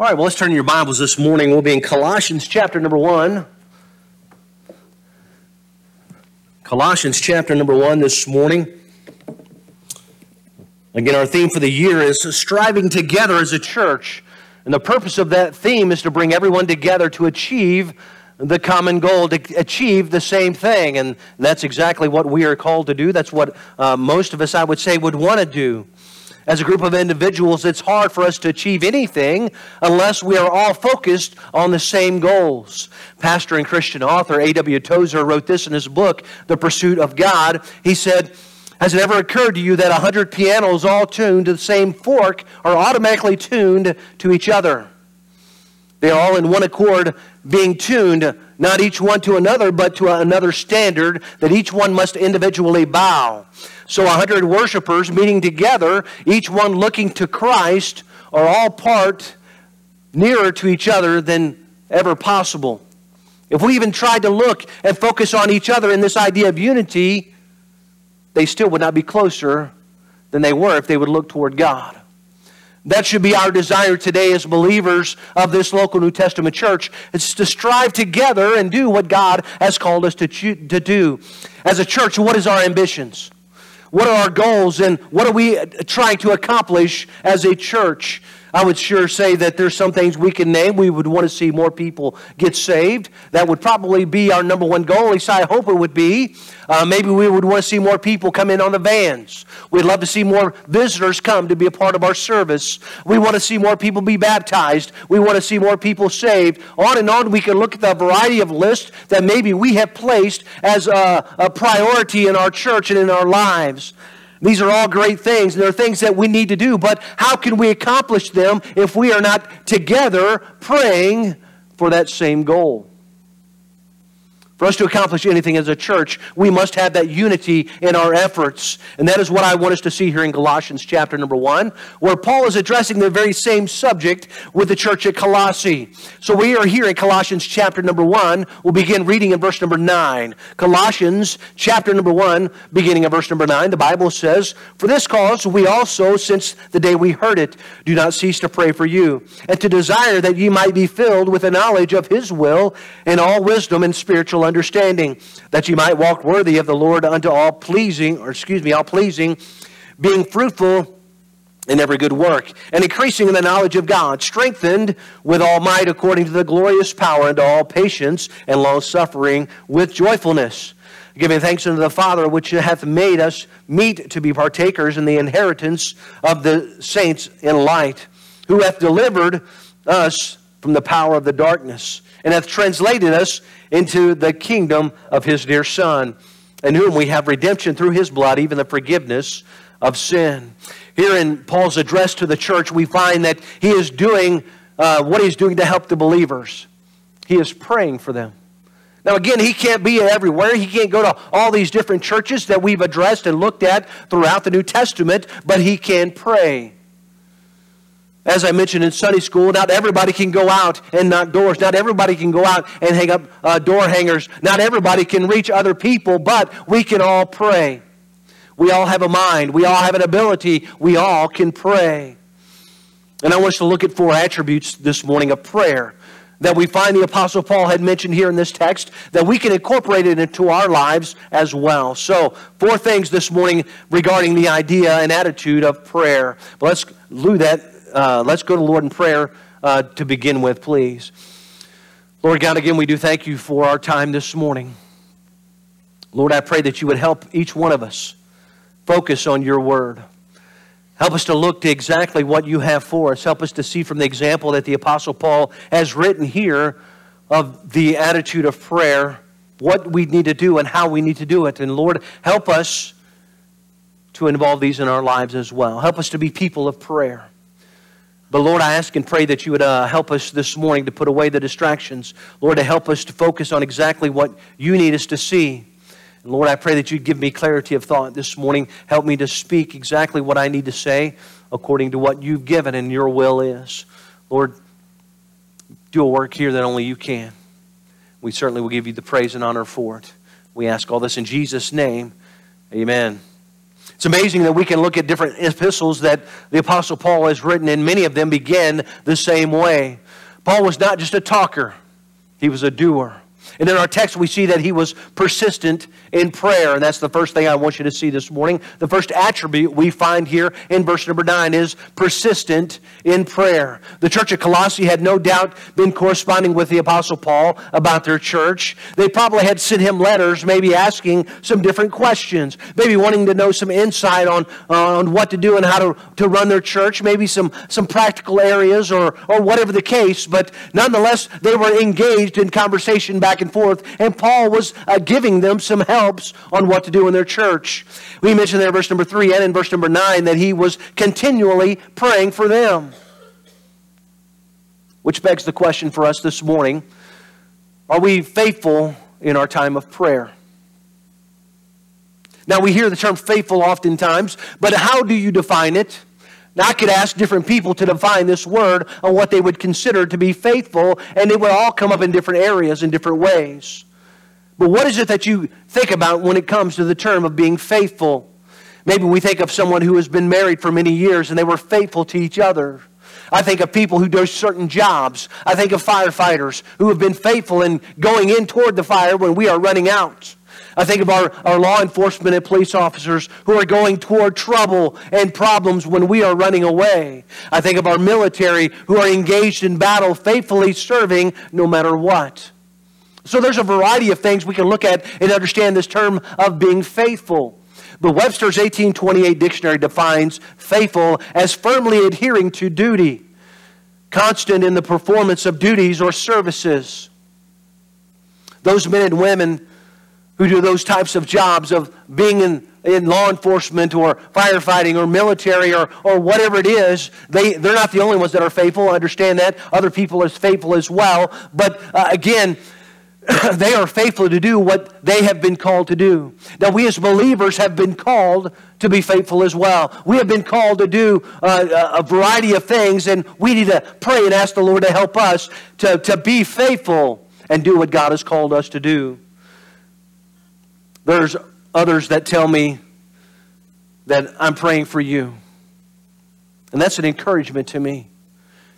All right, well, let's turn your Bibles this morning. We'll be in Colossians chapter number one. Colossians chapter number one this morning. Again, our theme for the year is striving together as a church. And the purpose of that theme is to bring everyone together to achieve the common goal, to achieve the same thing. And that's exactly what we are called to do. That's what uh, most of us, I would say, would want to do as a group of individuals, it's hard for us to achieve anything unless we are all focused on the same goals. Pastor and Christian author A.W. Tozer wrote this in his book, The Pursuit of God. He said, has it ever occurred to you that 100 pianos all tuned to the same fork are automatically tuned to each other? They are all in one accord being tuned, not each one to another, but to another standard that each one must individually bow. So, a hundred worshipers meeting together, each one looking to Christ, are all part nearer to each other than ever possible. If we even tried to look and focus on each other in this idea of unity, they still would not be closer than they were if they would look toward God. That should be our desire today as believers of this local New Testament church. It's to strive together and do what God has called us to, to do. As a church, what is our ambitions? What are our goals and what are we trying to accomplish as a church? I would sure say that there's some things we can name. We would want to see more people get saved. That would probably be our number one goal. At least I hope it would be. Uh, maybe we would want to see more people come in on the vans. We'd love to see more visitors come to be a part of our service. We want to see more people be baptized. We want to see more people saved. On and on, we can look at the variety of lists that maybe we have placed as a, a priority in our church and in our lives. These are all great things, and they're things that we need to do, but how can we accomplish them if we are not together praying for that same goal? For us to accomplish anything as a church, we must have that unity in our efforts. And that is what I want us to see here in Colossians chapter number 1, where Paul is addressing the very same subject with the church at Colossae. So we are here in Colossians chapter number 1. We'll begin reading in verse number 9. Colossians chapter number 1, beginning of verse number 9, the Bible says, For this cause we also, since the day we heard it, do not cease to pray for you, and to desire that ye might be filled with the knowledge of his will and all wisdom and spiritual understanding, that you might walk worthy of the Lord unto all pleasing, or excuse me, all pleasing, being fruitful in every good work, and increasing in the knowledge of God, strengthened with all might according to the glorious power unto all patience and long suffering with joyfulness, giving thanks unto the Father which hath made us meet to be partakers in the inheritance of the saints in light, who hath delivered us from the power of the darkness, and hath translated us into the kingdom of his dear Son, in whom we have redemption through his blood, even the forgiveness of sin. Here in Paul's address to the church, we find that he is doing uh, what he's doing to help the believers. He is praying for them. Now, again, he can't be everywhere. He can't go to all these different churches that we've addressed and looked at throughout the New Testament, but he can pray. As I mentioned in Sunday school, not everybody can go out and knock doors. Not everybody can go out and hang up uh, door hangers. Not everybody can reach other people, but we can all pray. We all have a mind. We all have an ability. We all can pray. And I want us to look at four attributes this morning of prayer that we find the Apostle Paul had mentioned here in this text that we can incorporate it into our lives as well. So, four things this morning regarding the idea and attitude of prayer. But let's do that uh, let's go to Lord in prayer uh, to begin with, please. Lord God, again, we do thank you for our time this morning. Lord, I pray that you would help each one of us focus on your word. Help us to look to exactly what you have for us. Help us to see from the example that the Apostle Paul has written here of the attitude of prayer, what we need to do and how we need to do it. And Lord, help us to involve these in our lives as well. Help us to be people of prayer. But Lord, I ask and pray that you would uh, help us this morning to put away the distractions. Lord, to help us to focus on exactly what you need us to see. And Lord, I pray that you'd give me clarity of thought this morning. Help me to speak exactly what I need to say according to what you've given and your will is. Lord, do a work here that only you can. We certainly will give you the praise and honor for it. We ask all this in Jesus' name. Amen. It's amazing that we can look at different epistles that the Apostle Paul has written, and many of them begin the same way. Paul was not just a talker, he was a doer. And in our text, we see that he was persistent in prayer. And that's the first thing I want you to see this morning. The first attribute we find here in verse number 9 is persistent in prayer. The church of Colossae had no doubt been corresponding with the Apostle Paul about their church. They probably had sent him letters, maybe asking some different questions, maybe wanting to know some insight on, on what to do and how to, to run their church, maybe some, some practical areas or, or whatever the case. But nonetheless, they were engaged in conversation back and and forth. And Paul was uh, giving them some helps on what to do in their church. We mentioned there in verse number 3 and in verse number 9 that he was continually praying for them. Which begs the question for us this morning Are we faithful in our time of prayer? Now, we hear the term faithful oftentimes, but how do you define it? Now, I could ask different people to define this word on what they would consider to be faithful, and it would all come up in different areas in different ways. But what is it that you think about when it comes to the term of being faithful? Maybe we think of someone who has been married for many years and they were faithful to each other. I think of people who do certain jobs. I think of firefighters who have been faithful in going in toward the fire when we are running out. I think of our, our law enforcement and police officers who are going toward trouble and problems when we are running away. I think of our military who are engaged in battle, faithfully serving no matter what. So there's a variety of things we can look at and understand this term of being faithful. But Webster's 1828 dictionary defines faithful as firmly adhering to duty, constant in the performance of duties or services. Those men and women who do those types of jobs of being in, in law enforcement or firefighting or military or, or whatever it is, they, they're not the only ones that are faithful. I understand that. Other people are faithful as well. But uh, again, they are faithful to do what they have been called to do. Now, we as believers have been called to be faithful as well. We have been called to do uh, a variety of things, and we need to pray and ask the Lord to help us to, to be faithful and do what God has called us to do. There's others that tell me that I'm praying for you. And that's an encouragement to me.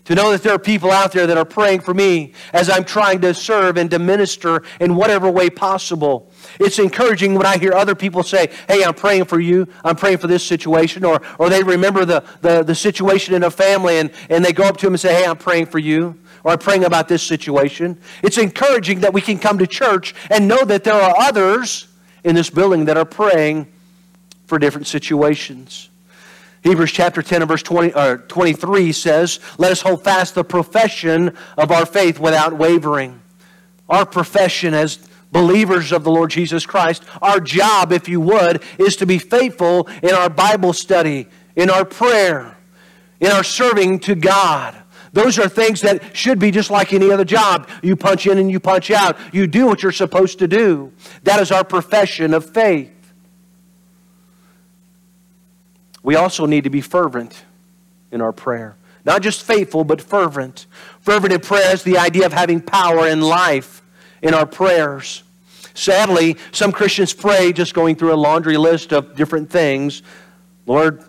To know that there are people out there that are praying for me as I'm trying to serve and to minister in whatever way possible. It's encouraging when I hear other people say, Hey, I'm praying for you. I'm praying for this situation. Or, or they remember the, the, the situation in a family and, and they go up to them and say, Hey, I'm praying for you. Or I'm praying about this situation. It's encouraging that we can come to church and know that there are others in this building that are praying for different situations. Hebrews chapter 10 and verse 20, or 23 says, Let us hold fast the profession of our faith without wavering. Our profession as believers of the Lord Jesus Christ, our job, if you would, is to be faithful in our Bible study, in our prayer, in our serving to God. Those are things that should be just like any other job. You punch in and you punch out. You do what you're supposed to do. That is our profession of faith. We also need to be fervent in our prayer. Not just faithful, but fervent. Fervent in prayer is the idea of having power in life in our prayers. Sadly, some Christians pray just going through a laundry list of different things. Lord,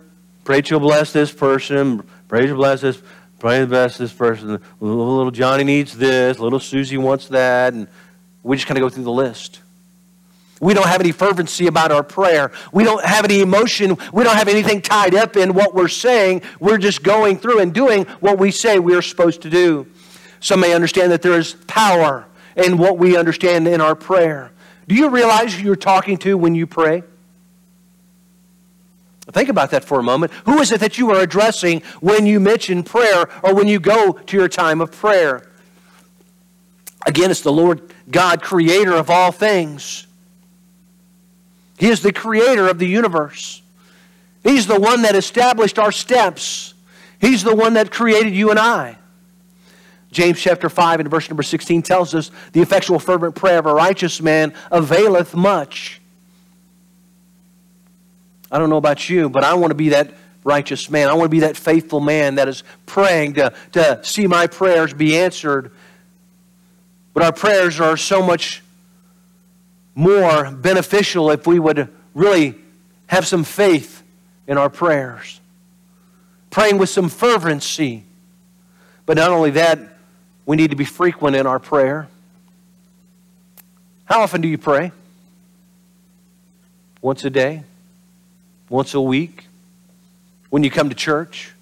pray you'll bless this person. Pray you'll bless this Pray the best this person. Little, Johnny needs this. Little Susie wants that. And we just kind of go through the list. We don't have any fervency about our prayer. We don't have any emotion. We don't have anything tied up in what we're saying. We're just going through and doing what we say we are supposed to do. Some may understand that there is power in what we understand in our prayer. Do you realize who you're talking to when you pray? Think about that for a moment. Who is it that you are addressing when you mention prayer or when you go to your time of prayer? Again, it's the Lord God, creator of all things. He is the creator of the universe. He's the one that established our steps. He's the one that created you and I. James chapter 5 and verse number 16 tells us the effectual fervent prayer of a righteous man availeth much. I don't know about you, but I want to be that righteous man. I want to be that faithful man that is praying to, to see my prayers be answered. But our prayers are so much more beneficial if we would really have some faith in our prayers, praying with some fervency. But not only that, we need to be frequent in our prayer. How often do you pray? Once a day? Once a week? When you come to church?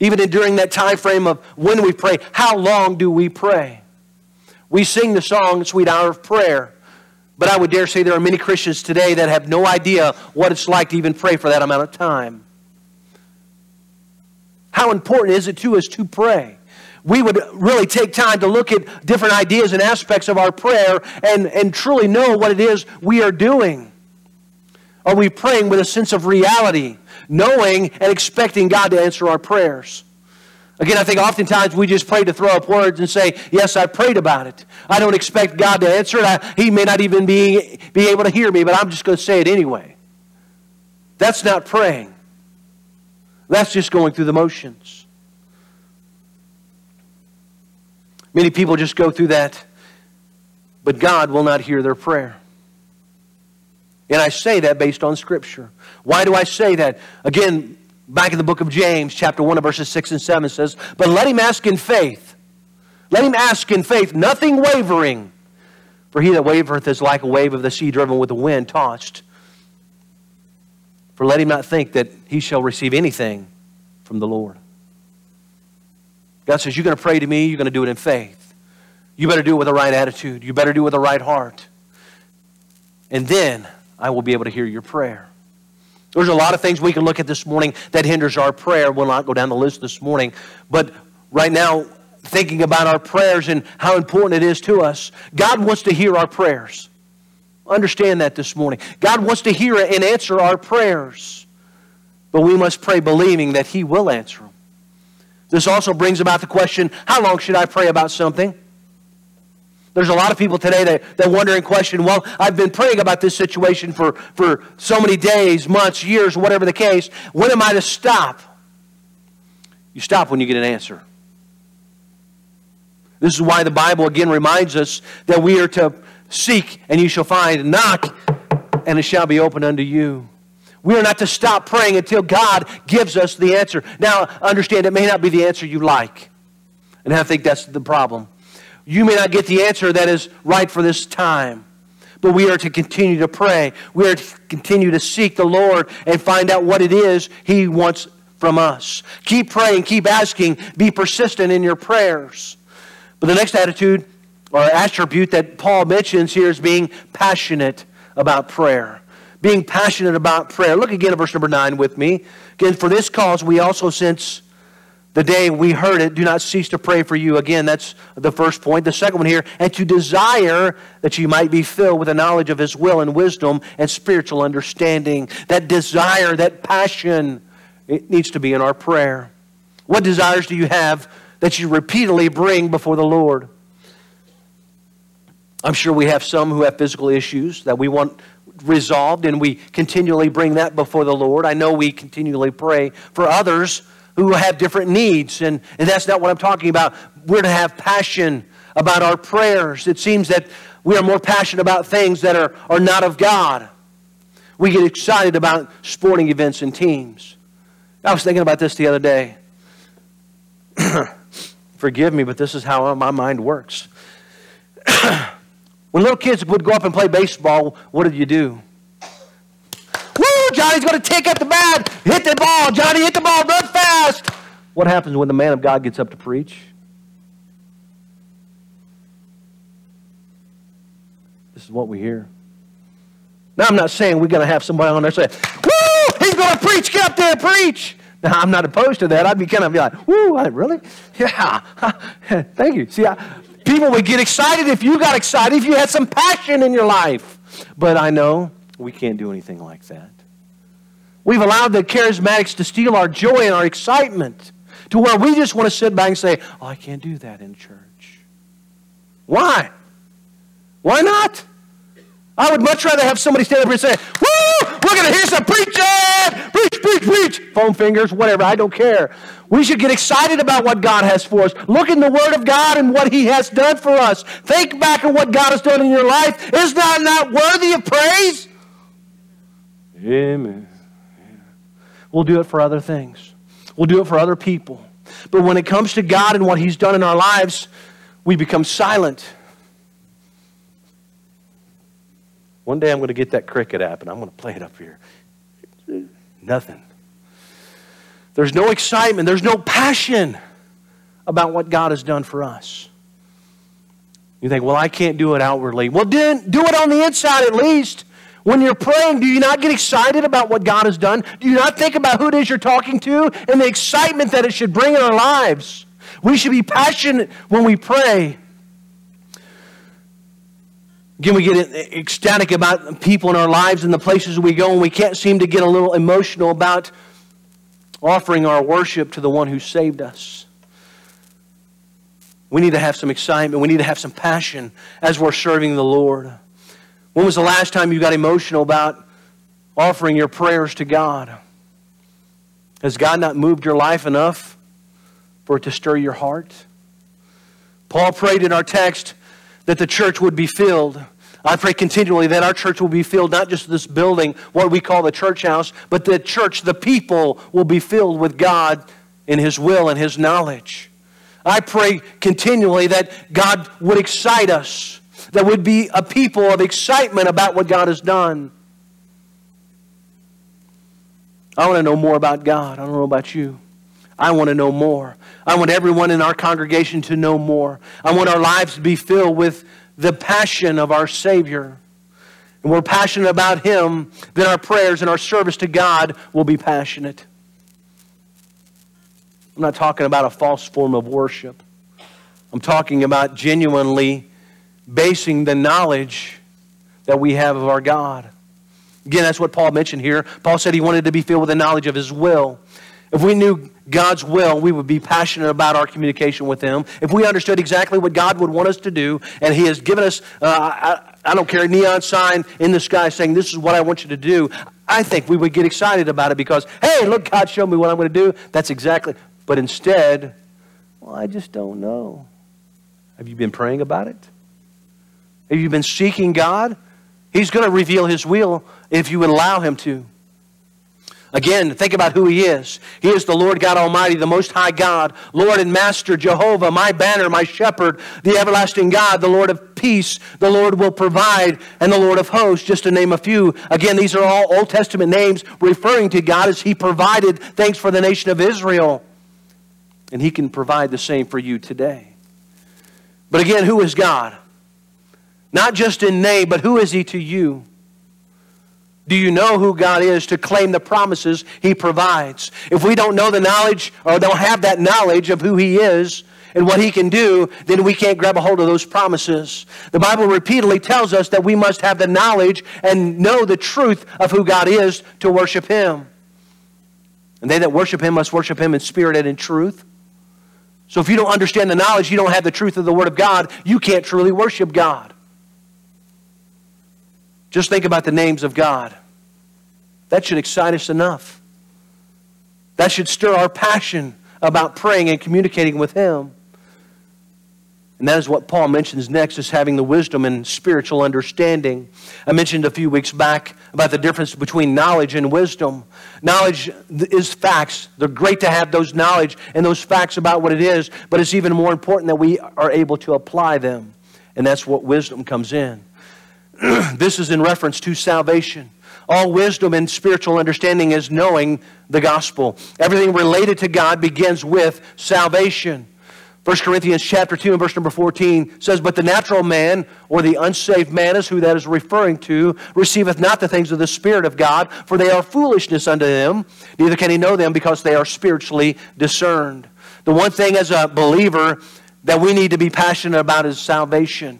Even in, during that time frame of when we pray, how long do we pray? We sing the song, Sweet Hour of Prayer. But I would dare say there are many Christians today that have no idea what it's like to even pray for that amount of time. How important is it to us to pray? We would really take time to look at different ideas and aspects of our prayer and, and truly know what it is we are doing. Are we praying with a sense of reality, knowing and expecting God to answer our prayers? Again, I think oftentimes we just pray to throw up words and say, Yes, I prayed about it. I don't expect God to answer it. I, he may not even be, be able to hear me, but I'm just going to say it anyway. That's not praying, that's just going through the motions. Many people just go through that, but God will not hear their prayer. And I say that based on Scripture. Why do I say that? Again, Back in the book of James, chapter 1, verses 6 and 7 says, But let him ask in faith. Let him ask in faith, nothing wavering. For he that wavereth is like a wave of the sea driven with the wind, tossed. For let him not think that he shall receive anything from the Lord. God says, You're going to pray to me, you're going to do it in faith. You better do it with the right attitude. You better do it with the right heart. And then I will be able to hear your prayer. There's a lot of things we can look at this morning that hinders our prayer. We'll not go down the list this morning. But right now, thinking about our prayers and how important it is to us, God wants to hear our prayers. Understand that this morning. God wants to hear and answer our prayers. But we must pray believing that He will answer them. This also brings about the question how long should I pray about something? There's a lot of people today that, that wonder and question, well, I've been praying about this situation for, for so many days, months, years, whatever the case. When am I to stop? You stop when you get an answer. This is why the Bible again reminds us that we are to seek and you shall find, knock and it shall be opened unto you. We are not to stop praying until God gives us the answer. Now, understand it may not be the answer you like. And I think that's the problem. You may not get the answer that is right for this time, but we are to continue to pray. We are to continue to seek the Lord and find out what it is He wants from us. Keep praying, keep asking, be persistent in your prayers. But the next attitude or attribute that Paul mentions here is being passionate about prayer. Being passionate about prayer. Look again at verse number 9 with me. Again, for this cause we also, since the day we heard it, do not cease to pray for you. Again, that's the first point. The second one here, and to desire that you might be filled with the knowledge of His will and wisdom and spiritual understanding. That desire, that passion, it needs to be in our prayer. What desires do you have that you repeatedly bring before the Lord? I'm sure we have some who have physical issues that we want resolved, and we continually bring that before the Lord. I know we continually pray for others who have different needs. And, and that's not what I'm talking about. We're to have passion about our prayers. It seems that we are more passionate about things that are, are not of God. We get excited about sporting events and teams. I was thinking about this the other day. Forgive me, but this is how my mind works. when little kids would go up and play baseball, what did you do? Johnny's going to take up the bat. Hit the ball. Johnny, hit the ball. Run fast. What happens when the man of God gets up to preach? This is what we hear. Now, I'm not saying we're going to have somebody on there say, Woo, he's going to preach. Get up there preach. Now, I'm not opposed to that. I'd be kind of be like, Woo, really? Yeah. Thank you. See, I, people would get excited if you got excited, if you had some passion in your life. But I know we can't do anything like that. We've allowed the charismatics to steal our joy and our excitement to where we just want to sit back and say, Oh, I can't do that in church. Why? Why not? I would much rather have somebody stand up here and say, Woo, we're going to hear some preaching! Preach, preach, preach! Foam fingers, whatever, I don't care. We should get excited about what God has for us. Look in the Word of God and what He has done for us. Think back on what God has done in your life. Is that not worthy of praise? Amen. We'll do it for other things. We'll do it for other people. But when it comes to God and what He's done in our lives, we become silent. One day I'm going to get that cricket app and I'm going to play it up here. Nothing. There's no excitement, there's no passion about what God has done for us. You think, well, I can't do it outwardly. Well, do, do it on the inside at least. When you're praying, do you not get excited about what God has done? Do you not think about who it is you're talking to and the excitement that it should bring in our lives? We should be passionate when we pray. Again, we get ecstatic about people in our lives and the places we go, and we can't seem to get a little emotional about offering our worship to the one who saved us. We need to have some excitement. We need to have some passion as we're serving the Lord. When was the last time you got emotional about offering your prayers to God? Has God not moved your life enough for it to stir your heart? Paul prayed in our text that the church would be filled. I pray continually that our church will be filled, not just this building, what we call the church house, but the church, the people, will be filled with God in His will and His knowledge. I pray continually that God would excite us that would be a people of excitement about what God has done. I want to know more about God. I don't know about you. I want to know more. I want everyone in our congregation to know more. I want our lives to be filled with the passion of our Savior. And we're passionate about Him, then our prayers and our service to God will be passionate. I'm not talking about a false form of worship. I'm talking about genuinely basing the knowledge that we have of our God. Again, that's what Paul mentioned here. Paul said he wanted to be filled with the knowledge of his will. If we knew God's will, we would be passionate about our communication with Him. If we understood exactly what God would want us to do, and He has given us, uh, I, I don't care, a neon sign in the sky saying, This is what I want you to do, I think we would get excited about it because, hey, look, God showed me what I'm going to do. That's exactly. But instead, well, I just don't know. Have you been praying about it? Have you been seeking God? He's going to reveal His will if you allow Him to. Again, think about who He is. He is the Lord God Almighty, the Most High God, Lord and Master, Jehovah, my banner, my shepherd, the everlasting God, the Lord of peace, the Lord will provide, and the Lord of hosts, just to name a few. Again, these are all Old Testament names referring to God as He provided. Thanks for the nation of Israel. And He can provide the same for you today. But again, who is God? Not just in name, but who is He to you? Do you know who God is to claim the promises He provides? If we don't know the knowledge or don't have that knowledge of who He is and what He can do, then we can't grab a hold of those promises. The Bible repeatedly tells us that we must have the knowledge and know the truth of who God is to worship Him. And they that worship Him must worship Him in spirit and in truth. So if you don't understand the knowledge, you don't have the truth of the Word of God, you can't truly worship God. Just think about the names of God. That should excite us enough. That should stir our passion about praying and communicating with Him. And that is what Paul mentions next is having the wisdom and spiritual understanding. I mentioned a few weeks back about the difference between knowledge and wisdom. Knowledge is facts. They're great to have those knowledge and those facts about what it is, but it's even more important that we are able to apply them. And that's what wisdom comes in. this is in reference to salvation. All wisdom and spiritual understanding is knowing the gospel. Everything related to God begins with salvation. 1 Corinthians chapter 2 and verse number 14 says, But the natural man, or the unsaved man, is who that is referring to, receiveth not the things of the Spirit of God, for they are foolishness unto him, neither can he know them because they are spiritually discerned. The one thing as a believer that we need to be passionate about is salvation.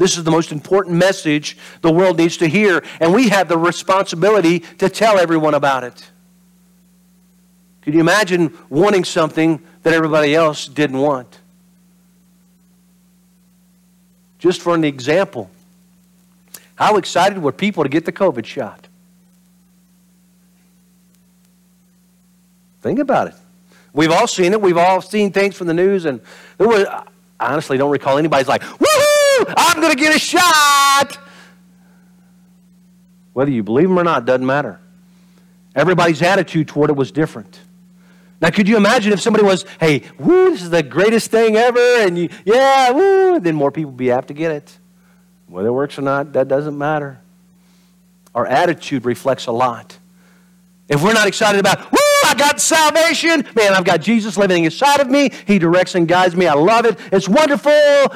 This is the most important message the world needs to hear, and we have the responsibility to tell everyone about it. Can you imagine wanting something that everybody else didn't want? Just for an example, how excited were people to get the COVID shot? Think about it. We've all seen it. We've all seen things from the news, and there was, I honestly don't recall anybody's like, woohoo! I'm going to get a shot. Whether you believe them or not doesn't matter. Everybody's attitude toward it was different. Now, could you imagine if somebody was, hey, woo, this is the greatest thing ever, and you, yeah, woo, then more people would be apt to get it. Whether it works or not, that doesn't matter. Our attitude reflects a lot. If we're not excited about, woo, I got salvation, man, I've got Jesus living inside of me, He directs and guides me, I love it, it's wonderful,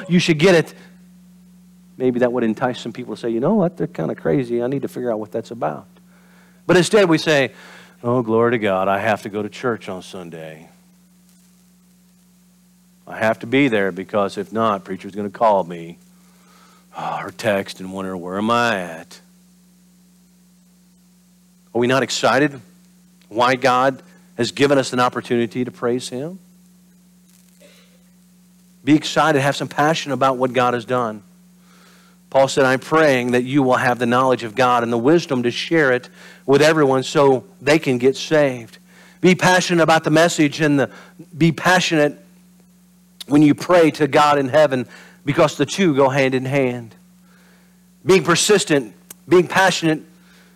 you should get it. Maybe that would entice some people to say, you know what, they're kind of crazy, I need to figure out what that's about. But instead, we say, Oh, glory to God, I have to go to church on Sunday. I have to be there because if not, preacher's going to call me ah, or text and wonder, where am I at? Are we not excited why God has given us an opportunity to praise Him? Be excited, have some passion about what God has done. Paul said, I'm praying that you will have the knowledge of God and the wisdom to share it with everyone so they can get saved. Be passionate about the message and the, be passionate when you pray to God in heaven because the two go hand in hand. Being persistent, being passionate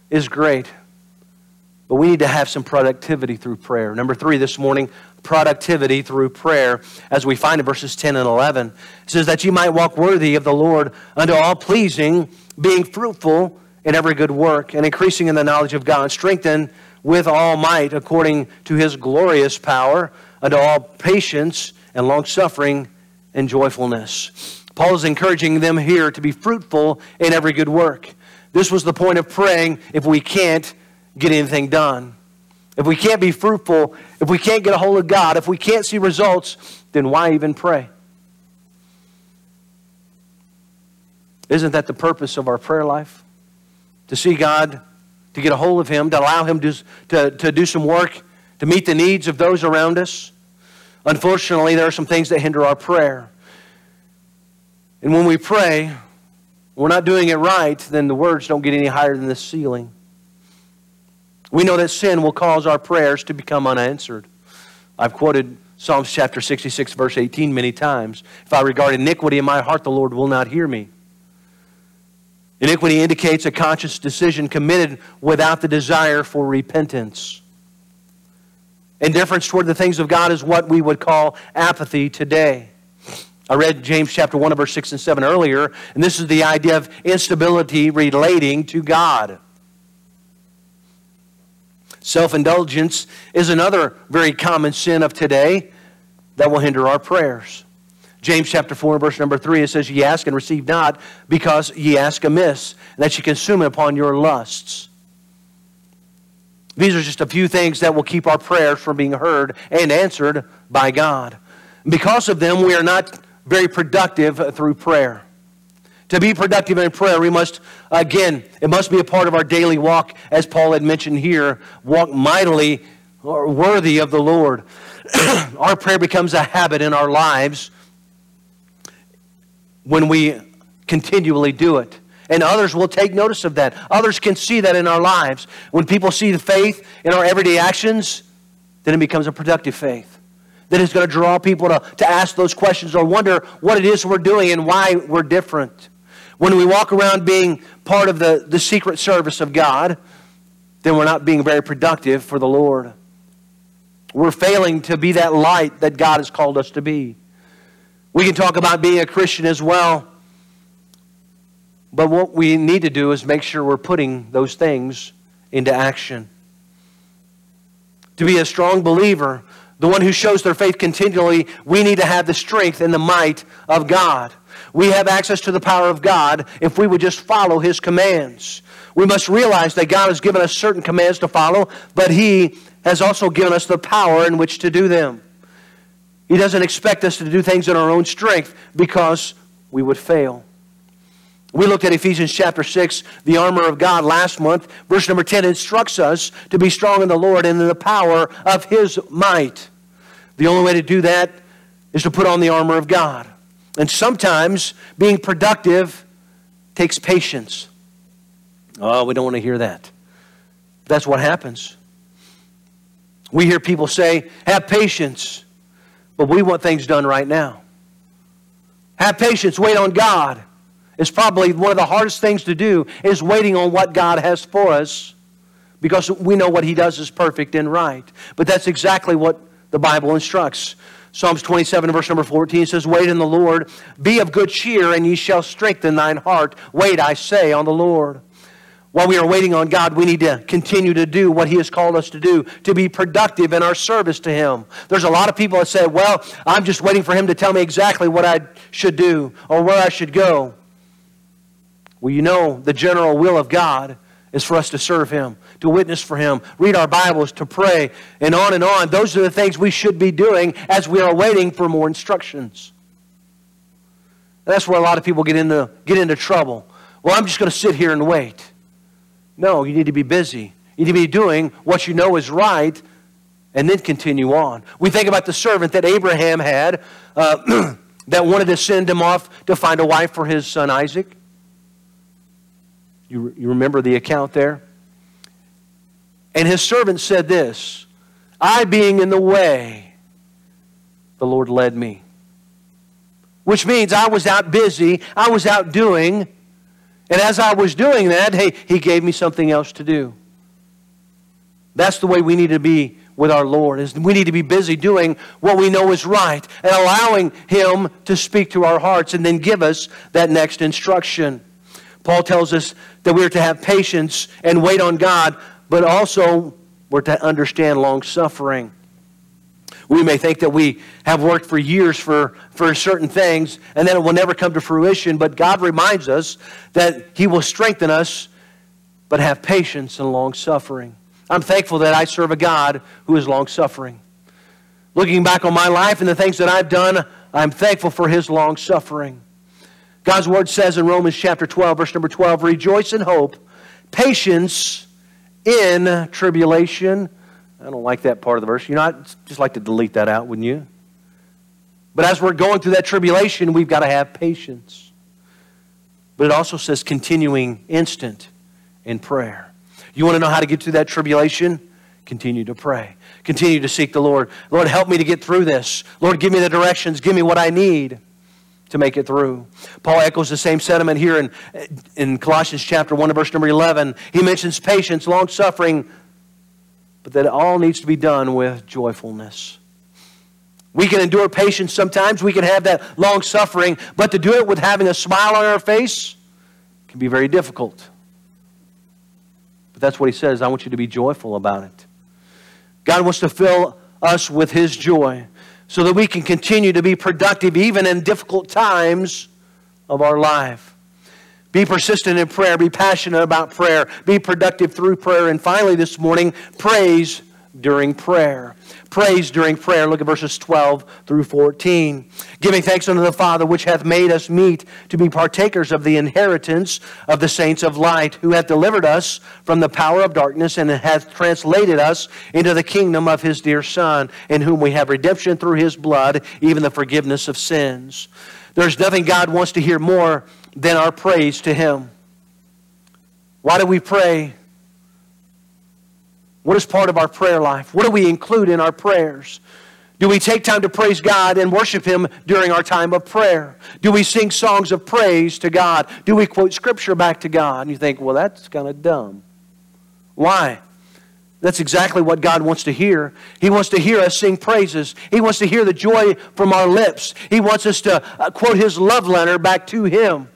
is great. But we need to have some productivity through prayer. Number three this morning, productivity through prayer, as we find in verses 10 and 11. It says that you might walk worthy of the Lord unto all pleasing, being fruitful in every good work, and increasing in the knowledge of God, strengthened with all might according to his glorious power, unto all patience and long suffering and joyfulness. Paul is encouraging them here to be fruitful in every good work. This was the point of praying if we can't get anything done. If we can't be fruitful, if we can't get a hold of God, if we can't see results, then why even pray? Isn't that the purpose of our prayer life? To see God, to get a hold of Him, to allow Him to, to, to do some work, to meet the needs of those around us? Unfortunately, there are some things that hinder our prayer. And when we pray, we're not doing it right, then the words don't get any higher than the ceiling. We know that sin will cause our prayers to become unanswered. I've quoted Psalms chapter 66, verse 18 many times. If I regard iniquity in my heart, the Lord will not hear me. Iniquity indicates a conscious decision committed without the desire for repentance. Indifference toward the things of God is what we would call apathy today. I read James chapter 1 verse 6 and 7 earlier, and this is the idea of instability relating to God. Self indulgence is another very common sin of today that will hinder our prayers. James chapter 4, verse number 3, it says, Ye ask and receive not, because ye ask amiss, and that ye consume it upon your lusts. These are just a few things that will keep our prayers from being heard and answered by God. Because of them, we are not very productive through prayer. To be productive in prayer, we must, again, it must be a part of our daily walk, as Paul had mentioned here, walk mightily or worthy of the Lord. our prayer becomes a habit in our lives when we continually do it. And others will take notice of that. Others can see that in our lives. When people see the faith in our everyday actions, then it becomes a productive faith that is going to draw people to, to ask those questions or wonder what it is we're doing and why we're different. When we walk around being part of the, the secret service of God, then we're not being very productive for the Lord. We're failing to be that light that God has called us to be. We can talk about being a Christian as well, but what we need to do is make sure we're putting those things into action. To be a strong believer, the one who shows their faith continually, we need to have the strength and the might of God. We have access to the power of God if we would just follow His commands. We must realize that God has given us certain commands to follow, but He has also given us the power in which to do them. He doesn't expect us to do things in our own strength because we would fail. We looked at Ephesians chapter 6, the armor of God, last month. Verse number 10 instructs us to be strong in the Lord and in the power of His might. The only way to do that is to put on the armor of God. And sometimes being productive takes patience. Oh, we don't want to hear that. That's what happens. We hear people say, have patience, but we want things done right now. Have patience, wait on God. It's probably one of the hardest things to do is waiting on what God has for us because we know what he does is perfect and right. But that's exactly what the Bible instructs. Psalms 27, verse number 14 says, Wait in the Lord, be of good cheer, and ye shall strengthen thine heart. Wait, I say, on the Lord. While we are waiting on God, we need to continue to do what He has called us to do, to be productive in our service to Him. There's a lot of people that say, Well, I'm just waiting for Him to tell me exactly what I should do or where I should go. Well, you know, the general will of God is for us to serve Him, to witness for Him, read our Bibles, to pray, and on and on. Those are the things we should be doing as we are waiting for more instructions. That's where a lot of people get into, get into trouble. Well, I'm just going to sit here and wait. No, you need to be busy. You need to be doing what you know is right and then continue on. We think about the servant that Abraham had uh, that wanted to send him off to find a wife for his son Isaac. You, you remember the account there? And his servant said this I being in the way, the Lord led me. Which means I was out busy, I was out doing, and as I was doing that, hey, he gave me something else to do. That's the way we need to be with our Lord. Is we need to be busy doing what we know is right and allowing him to speak to our hearts and then give us that next instruction. Paul tells us that we're to have patience and wait on God, but also we're to understand long suffering. We may think that we have worked for years for, for certain things and then it will never come to fruition, but God reminds us that He will strengthen us, but have patience and long suffering. I'm thankful that I serve a God who is long suffering. Looking back on my life and the things that I've done, I'm thankful for His long suffering. God's word says in Romans chapter 12, verse number 12, rejoice in hope, patience in tribulation. I don't like that part of the verse. You know, I'd just like to delete that out, wouldn't you? But as we're going through that tribulation, we've got to have patience. But it also says continuing instant in prayer. You want to know how to get through that tribulation? Continue to pray. Continue to seek the Lord. Lord, help me to get through this. Lord, give me the directions. Give me what I need to make it through. Paul echoes the same sentiment here in, in Colossians chapter 1 verse number 11. He mentions patience, long suffering, but that it all needs to be done with joyfulness. We can endure patience sometimes, we can have that long suffering, but to do it with having a smile on our face can be very difficult. But that's what he says. I want you to be joyful about it. God wants to fill us with his joy so that we can continue to be productive even in difficult times of our life. Be persistent in prayer. Be passionate about prayer. Be productive through prayer. And finally, this morning, praise during prayer praise during prayer. Look at verses 12 through 14. Giving thanks unto the Father, which hath made us meet to be partakers of the inheritance of the saints of light, who hath delivered us from the power of darkness and hath translated us into the kingdom of his dear Son, in whom we have redemption through his blood, even the forgiveness of sins. There's nothing God wants to hear more than our praise to him. Why do we pray? What is part of our prayer life? What do we include in our prayers? Do we take time to praise God and worship Him during our time of prayer? Do we sing songs of praise to God? Do we quote Scripture back to God? And you think, well, that's kind of dumb. Why? That's exactly what God wants to hear. He wants to hear us sing praises. He wants to hear the joy from our lips. He wants us to uh, quote His love letter back to Him.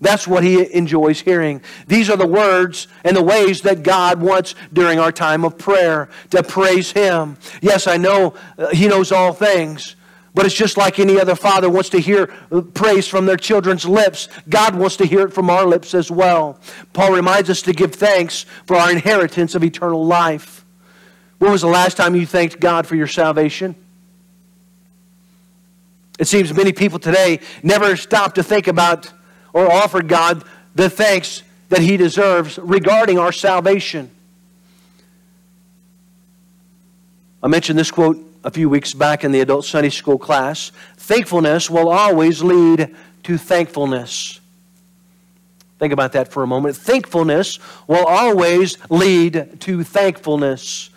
That's what he enjoys hearing. These are the words and the ways that God wants during our time of prayer to praise him. Yes, I know uh, he knows all things, but it's just like any other father wants to hear praise from their children's lips. God wants to hear it from our lips as well. Paul reminds us to give thanks for our inheritance of eternal life. When was the last time you thanked God for your salvation? It seems many people today never stop to think about or offer God the thanks that he deserves regarding our salvation. I mentioned this quote a few weeks back in the adult Sunday school class. Thankfulness will always lead to thankfulness. Think about that for a moment. Thankfulness will always lead to thankfulness.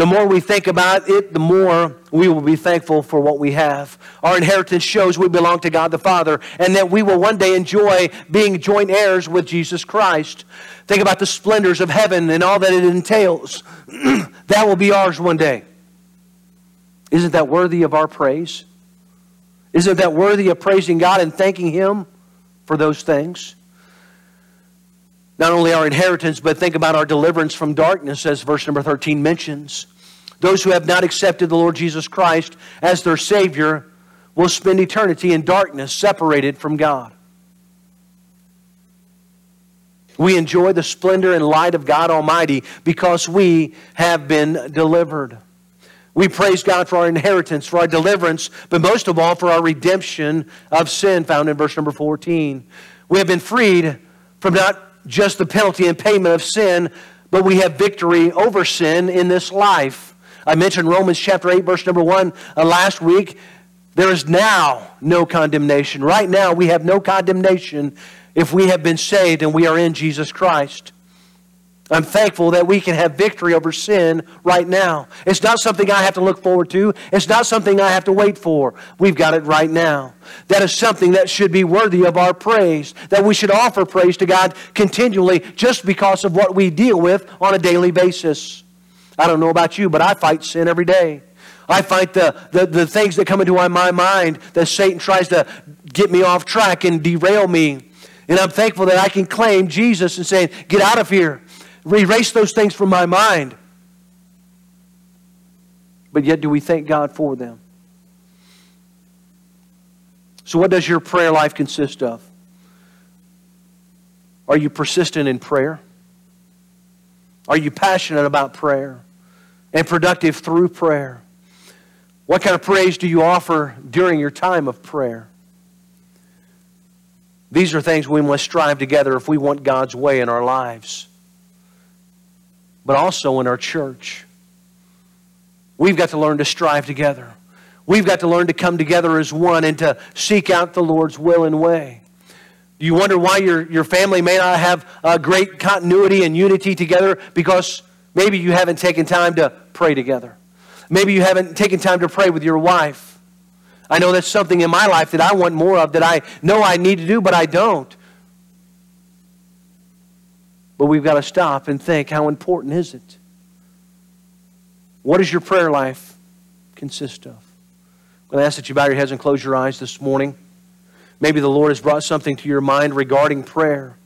The more we think about it, the more we will be thankful for what we have. Our inheritance shows we belong to God the Father and that we will one day enjoy being joint heirs with Jesus Christ. Think about the splendors of heaven and all that it entails. that will be ours one day. Isn't that worthy of our praise? Isn't that worthy of praising God and thanking Him for those things? Not only our inheritance, but think about our deliverance from darkness, as verse number 13 mentions. Those who have not accepted the Lord Jesus Christ as their Savior will spend eternity in darkness, separated from God. We enjoy the splendor and light of God Almighty because we have been delivered. We praise God for our inheritance, for our deliverance, but most of all for our redemption of sin, found in verse number 14. We have been freed from not just the penalty and payment of sin, but we have victory over sin in this life. I mentioned Romans chapter 8, verse number 1 uh, last week. There is now no condemnation. Right now, we have no condemnation if we have been saved and we are in Jesus Christ. I'm thankful that we can have victory over sin right now. It's not something I have to look forward to. It's not something I have to wait for. We've got it right now. That is something that should be worthy of our praise, that we should offer praise to God continually just because of what we deal with on a daily basis. I don't know about you, but I fight sin every day. I fight the, the, the things that come into my mind that Satan tries to get me off track and derail me. And I'm thankful that I can claim Jesus and saying, Get out of here erase those things from my mind. But yet, do we thank God for them? So, what does your prayer life consist of? Are you persistent in prayer? Are you passionate about prayer and productive through prayer? What kind of praise do you offer during your time of prayer? These are things we must strive together if we want God's way in our lives but also in our church. We've got to learn to strive together. We've got to learn to come together as one and to seek out the Lord's will and way. Do you wonder why your, your family may not have a great continuity and unity together? Because maybe you haven't taken time to pray together. Maybe you haven't taken time to pray with your wife. I know that's something in my life that I want more of, that I know I need to do, but I don't. But we've got to stop and think how important is it? What does your prayer life consist of? I'm going to ask that you bow your heads and close your eyes this morning. Maybe the Lord has brought something to your mind regarding prayer.